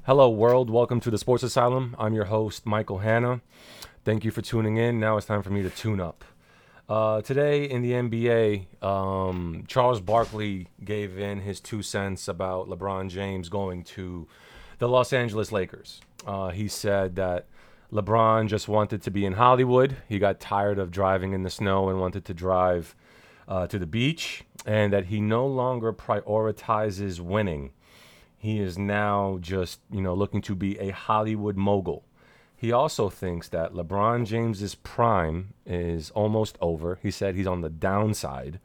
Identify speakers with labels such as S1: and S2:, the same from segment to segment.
S1: Hello, world. Welcome to the Sports Asylum. I'm your host, Michael Hanna. Thank you for tuning in. Now it's time for me to tune up. Uh, today in the NBA, um, Charles Barkley gave in his two cents about LeBron James going to the Los Angeles Lakers. Uh, he said that LeBron just wanted to be in Hollywood. He got tired of driving in the snow and wanted to drive uh, to the beach, and that he no longer prioritizes winning. He is now just, you know, looking to be a Hollywood mogul. He also thinks that LeBron James's prime is almost over. He said he's on the downside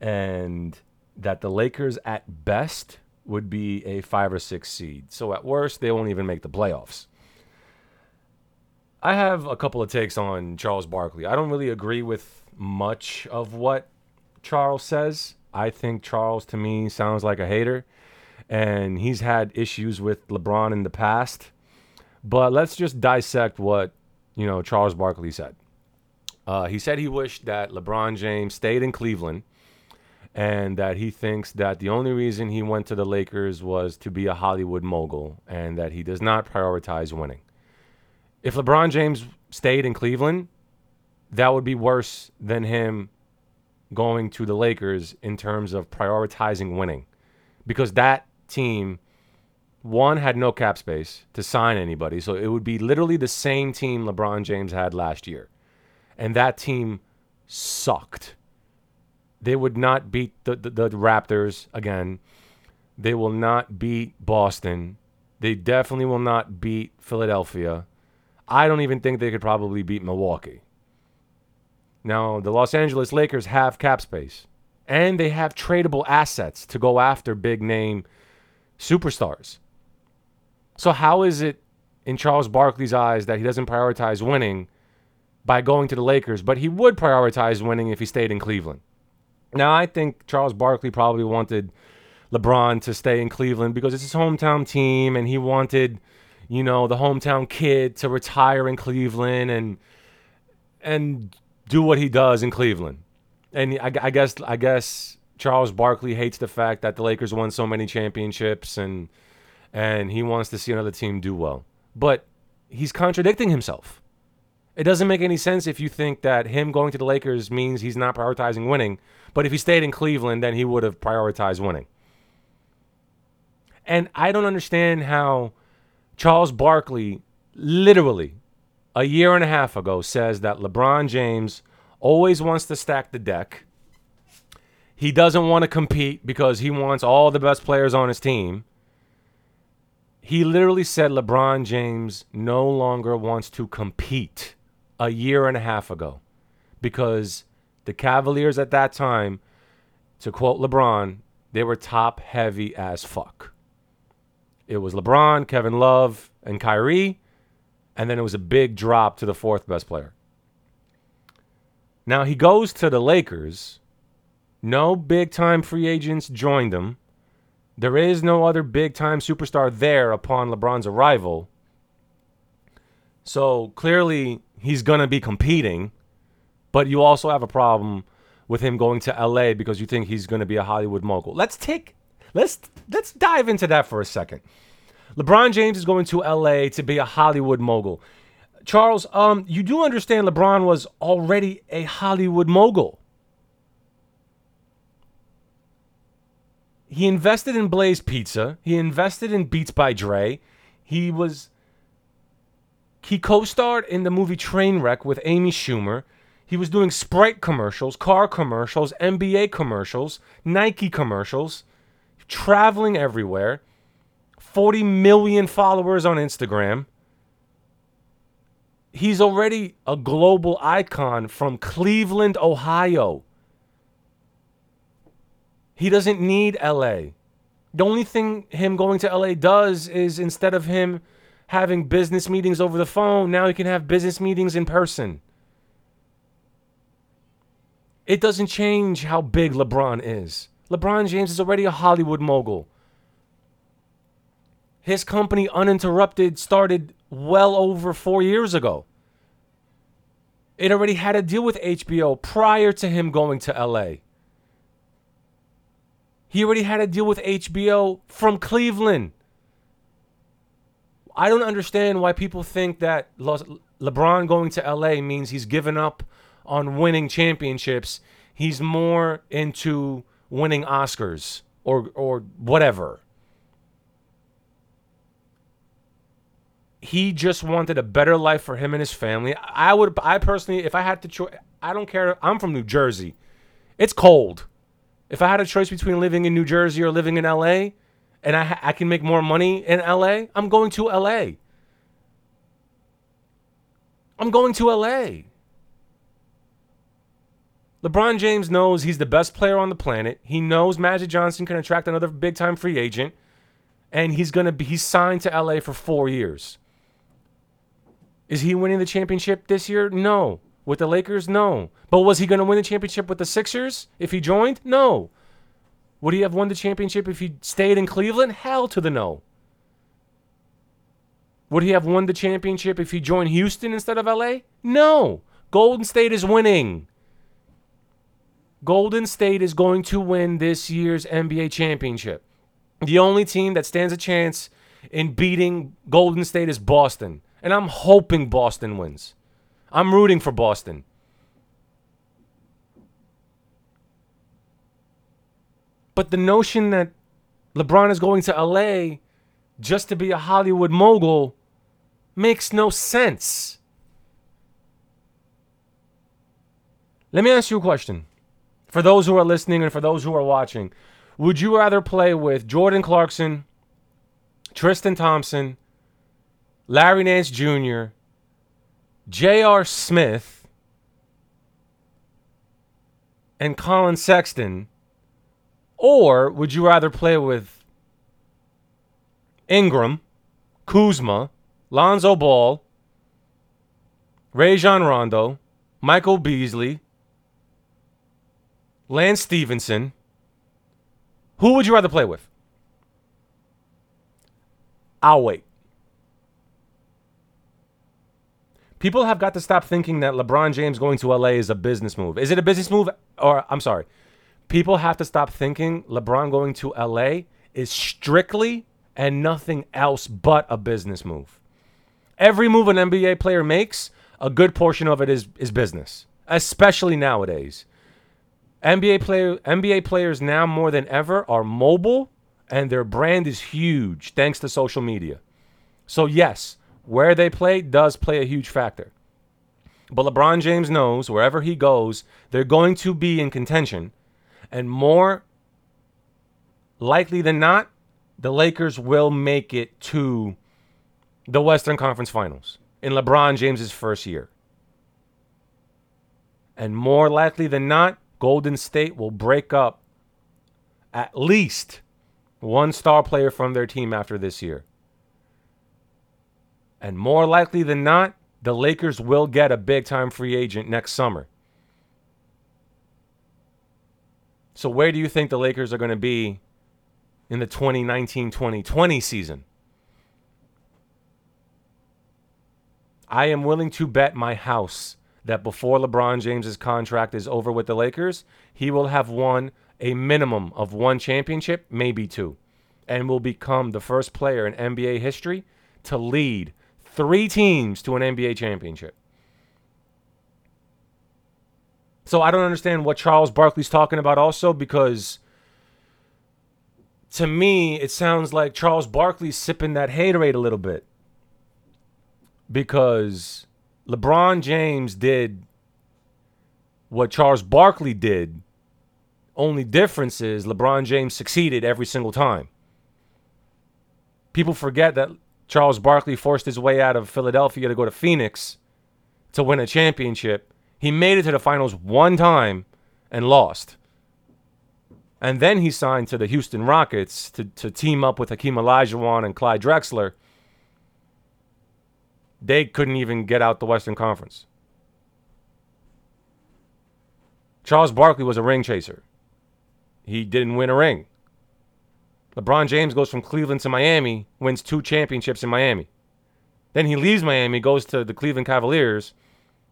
S1: and that the Lakers at best would be a 5 or 6 seed. So at worst they won't even make the playoffs. I have a couple of takes on Charles Barkley. I don't really agree with much of what Charles says. I think Charles to me sounds like a hater and he's had issues with LeBron in the past. But let's just dissect what you know Charles Barkley said. Uh, he said he wished that LeBron James stayed in Cleveland, and that he thinks that the only reason he went to the Lakers was to be a Hollywood mogul, and that he does not prioritize winning. If LeBron James stayed in Cleveland, that would be worse than him going to the Lakers in terms of prioritizing winning, because that team one had no cap space to sign anybody. So it would be literally the same team LeBron James had last year. And that team sucked. They would not beat the, the, the, Raptors again. They will not beat Boston. They definitely will not beat Philadelphia. I don't even think they could probably beat Milwaukee. Now, the Los Angeles Lakers have cap space and they have tradable assets to go after big name superstars. So how is it in Charles Barkley's eyes that he doesn't prioritize winning by going to the Lakers, but he would prioritize winning if he stayed in Cleveland? Now I think Charles Barkley probably wanted LeBron to stay in Cleveland because it's his hometown team and he wanted, you know, the hometown kid to retire in Cleveland and and do what he does in Cleveland. And I, I guess I guess Charles Barkley hates the fact that the Lakers won so many championships and and he wants to see another team do well. But he's contradicting himself. It doesn't make any sense if you think that him going to the Lakers means he's not prioritizing winning, but if he stayed in Cleveland, then he would have prioritized winning. And I don't understand how Charles Barkley literally a year and a half ago says that LeBron James always wants to stack the deck he doesn't want to compete because he wants all the best players on his team. He literally said LeBron James no longer wants to compete a year and a half ago because the Cavaliers at that time, to quote LeBron, they were top heavy as fuck. It was LeBron, Kevin Love, and Kyrie, and then it was a big drop to the fourth best player. Now he goes to the Lakers no big time free agents joined them. There is no other big time superstar there upon LeBron's arrival. So clearly he's going to be competing, but you also have a problem with him going to LA because you think he's going to be a Hollywood mogul. Let's take let's let's dive into that for a second. LeBron James is going to LA to be a Hollywood mogul. Charles, um, you do understand LeBron was already a Hollywood mogul. He invested in Blaze Pizza. He invested in Beats by Dre. He was he co-starred in the movie Trainwreck with Amy Schumer. He was doing Sprite commercials, car commercials, NBA commercials, Nike commercials, traveling everywhere. 40 million followers on Instagram. He's already a global icon from Cleveland, Ohio. He doesn't need LA. The only thing him going to LA does is instead of him having business meetings over the phone, now he can have business meetings in person. It doesn't change how big LeBron is. LeBron James is already a Hollywood mogul. His company, Uninterrupted, started well over four years ago. It already had a deal with HBO prior to him going to LA. He already had a deal with HBO from Cleveland. I don't understand why people think that LeBron going to LA means he's given up on winning championships. He's more into winning Oscars or or whatever. He just wanted a better life for him and his family. I would I personally if I had to choose I don't care. I'm from New Jersey. It's cold. If I had a choice between living in New Jersey or living in LA and I I can make more money in LA, I'm going to LA. I'm going to LA. LeBron James knows he's the best player on the planet. He knows Magic Johnson can attract another big time free agent. And he's gonna be he's signed to LA for four years. Is he winning the championship this year? No. With the Lakers? No. But was he gonna win the championship with the Sixers if he joined? No. Would he have won the championship if he stayed in Cleveland? Hell to the no. Would he have won the championship if he joined Houston instead of LA? No. Golden State is winning. Golden State is going to win this year's NBA championship. The only team that stands a chance in beating Golden State is Boston. And I'm hoping Boston wins. I'm rooting for Boston. But the notion that LeBron is going to LA just to be a Hollywood mogul makes no sense. Let me ask you a question. For those who are listening and for those who are watching, would you rather play with Jordan Clarkson, Tristan Thompson, Larry Nance Jr., J.R. Smith, and Collin Sexton? Or would you rather play with Ingram, Kuzma, Lonzo Ball, Rajon Rondo, Michael Beasley, Lance Stephenson. Who would you rather play with? I'll wait. People have got to stop thinking that LeBron James going to LA is a business move. Is it a business move? Or, I'm sorry. People have to stop thinking LeBron going to LA is strictly and nothing else but a business move. Every move an NBA player makes, a good portion of it is, is business, especially nowadays. NBA player NBA players now more than ever are mobile and their brand is huge thanks to social media. So yes, where they play does play a huge factor. But LeBron James knows wherever he goes, they're going to be in contention and more likely than not, the Lakers will make it to the Western Conference Finals in LeBron James's first year. And more likely than not, Golden State will break up at least one star player from their team after this year. And more likely than not, the Lakers will get a big time free agent next summer. So, where do you think the Lakers are going to be in the 2019 2020 season? I am willing to bet my house that before LeBron James's contract is over with the Lakers, he will have won a minimum of one championship, maybe two, and will become the first player in NBA history to lead three teams to an NBA championship. So I don't understand what Charles Barkley's talking about also because to me it sounds like Charles Barkley's sipping that haterade a little bit. Because LeBron James did what Charles Barkley did. Only difference is LeBron James succeeded every single time. People forget that Charles Barkley forced his way out of Philadelphia to go to Phoenix to win a championship he made it to the finals one time and lost. And then he signed to the Houston Rockets to, to team up with Hakeem Olajuwon and Clyde Drexler. They couldn't even get out the Western Conference. Charles Barkley was a ring chaser. He didn't win a ring. LeBron James goes from Cleveland to Miami, wins two championships in Miami. Then he leaves Miami, goes to the Cleveland Cavaliers,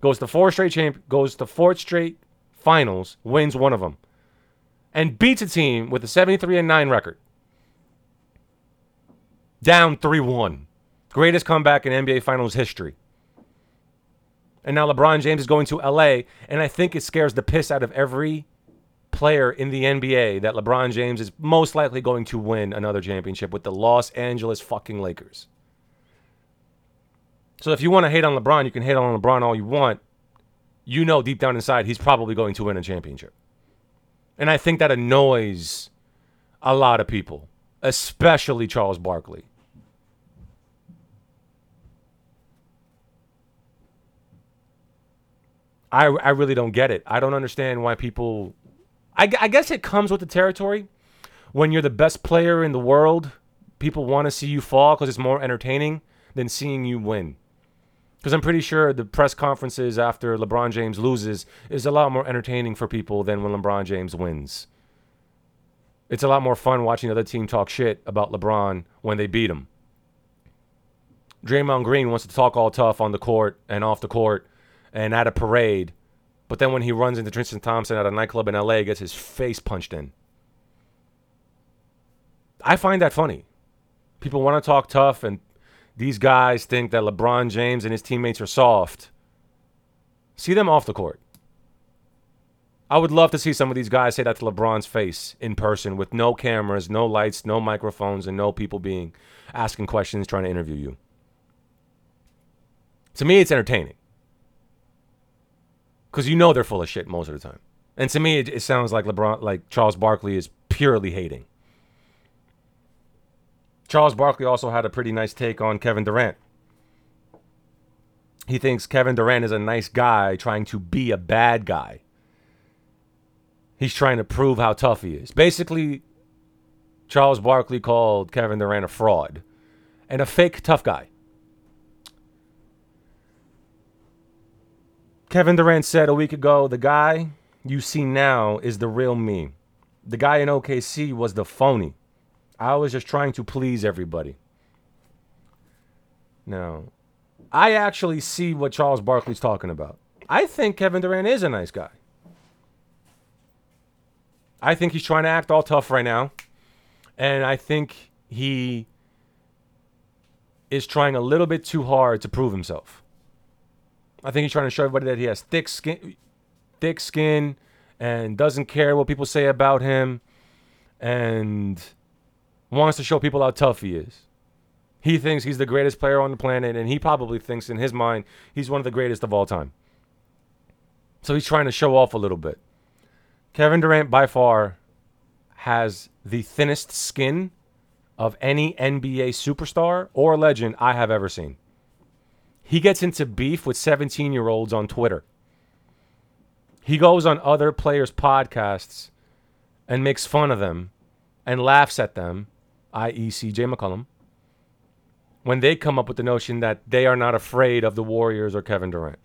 S1: goes to four straight champ, goes to four straight finals, wins one of them, and beats a team with a 73 and 9 record. Down 3 1. Greatest comeback in NBA Finals history. And now LeBron James is going to LA, and I think it scares the piss out of every player in the NBA that LeBron James is most likely going to win another championship with the Los Angeles fucking Lakers. So if you want to hate on LeBron, you can hate on LeBron all you want. You know deep down inside he's probably going to win a championship. And I think that annoys a lot of people, especially Charles Barkley. I, I really don't get it. I don't understand why people. I, I guess it comes with the territory. When you're the best player in the world, people want to see you fall because it's more entertaining than seeing you win. Because I'm pretty sure the press conferences after LeBron James loses is a lot more entertaining for people than when LeBron James wins. It's a lot more fun watching the other team talk shit about LeBron when they beat him. Draymond Green wants to talk all tough on the court and off the court and at a parade. But then when he runs into Tristan Thompson at a nightclub in LA, gets his face punched in. I find that funny. People want to talk tough, and these guys think that LeBron James and his teammates are soft. See them off the court. I would love to see some of these guys say that to LeBron's face in person with no cameras, no lights, no microphones, and no people being asking questions, trying to interview you. To me, it's entertaining because you know they're full of shit most of the time. And to me, it, it sounds like LeBron, like Charles Barkley is purely hating. Charles Barkley also had a pretty nice take on Kevin Durant. He thinks Kevin Durant is a nice guy trying to be a bad guy. He's trying to prove how tough he is. Basically, Charles Barkley called Kevin Durant a fraud and a fake tough guy. Kevin Durant said a week ago, the guy you see now is the real me. The guy in OKC was the phony. I was just trying to please everybody. Now, I actually see what Charles Barkley's talking about. I think Kevin Durant is a nice guy. I think he's trying to act all tough right now. And I think he is trying a little bit too hard to prove himself. I think he's trying to show everybody that he has thick skin, thick skin, and doesn't care what people say about him, and wants to show people how tough he is. He thinks he's the greatest player on the planet, and he probably thinks in his mind he's one of the greatest of all time. So he's trying to show off a little bit. Kevin Durant, by far, has the thinnest skin of any NBA superstar or legend I have ever seen. He gets into beef with 17 year olds on Twitter. He goes on other players' podcasts and makes fun of them and laughs at them, i.e., CJ McCollum, when they come up with the notion that they are not afraid of the Warriors or Kevin Durant.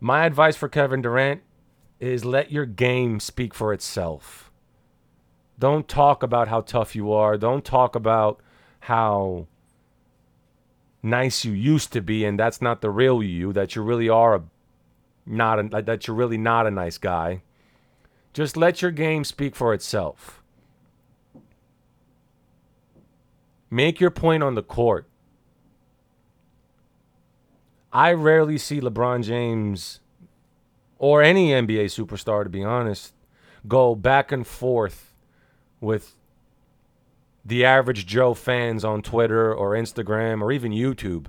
S1: My advice for Kevin Durant is let your game speak for itself. Don't talk about how tough you are. Don't talk about how nice you used to be and that's not the real you that you really are a not a, that you're really not a nice guy. Just let your game speak for itself. Make your point on the court. I rarely see lebron james or any nba superstar to be honest go back and forth with the average Joe fans on Twitter or Instagram or even YouTube.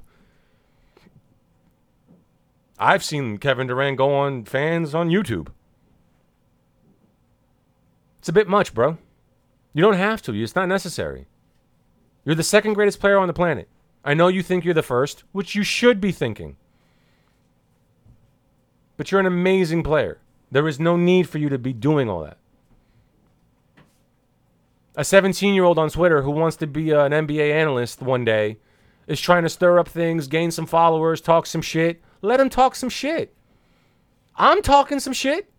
S1: I've seen Kevin Durant go on fans on YouTube. It's a bit much, bro. You don't have to. It's not necessary. You're the second greatest player on the planet. I know you think you're the first, which you should be thinking. But you're an amazing player. There is no need for you to be doing all that a 17 year old on Twitter who wants to be uh, an NBA analyst one day is trying to stir up things, gain some followers, talk some shit. Let him talk some shit. I'm talking some shit.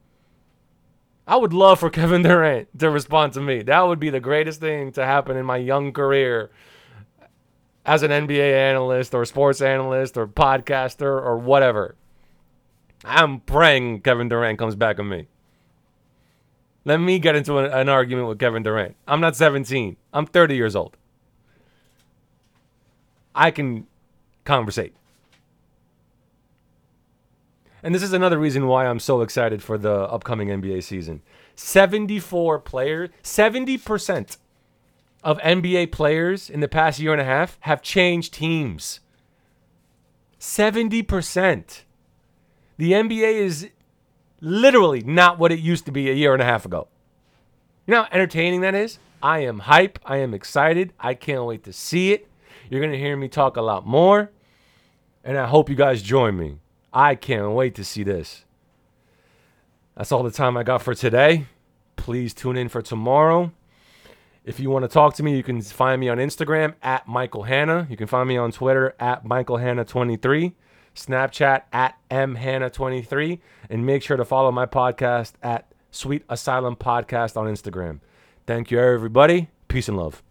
S1: I would love for Kevin Durant to respond to me. That would be the greatest thing to happen in my young career as an NBA analyst or sports analyst or podcaster or whatever. I'm praying Kevin Durant comes back on me. Let me get into an, an argument with Kevin Durant. I'm not 17. I'm 30 years old. I can conversate. And this is another reason why I'm so excited for the upcoming NBA season. 74 players, 70% of NBA players in the past year and a half have changed teams. 70%. The NBA is literally not what it used to be a year and a half ago. You know how entertaining that is? I am hype. I am excited. I can't wait to see it. You're going to hear me talk a lot more. And I hope you guys join me. I can't wait to see this. That's all the time I got for today. Please tune in for tomorrow. If you want to talk to me, you can find me on Instagram at Michael Hanna. You can find me on Twitter at Michael Hanna23, Snapchat at mhanna23, and make sure to follow my podcast at Sweet Asylum Podcast on Instagram. Thank you, everybody. Peace and love.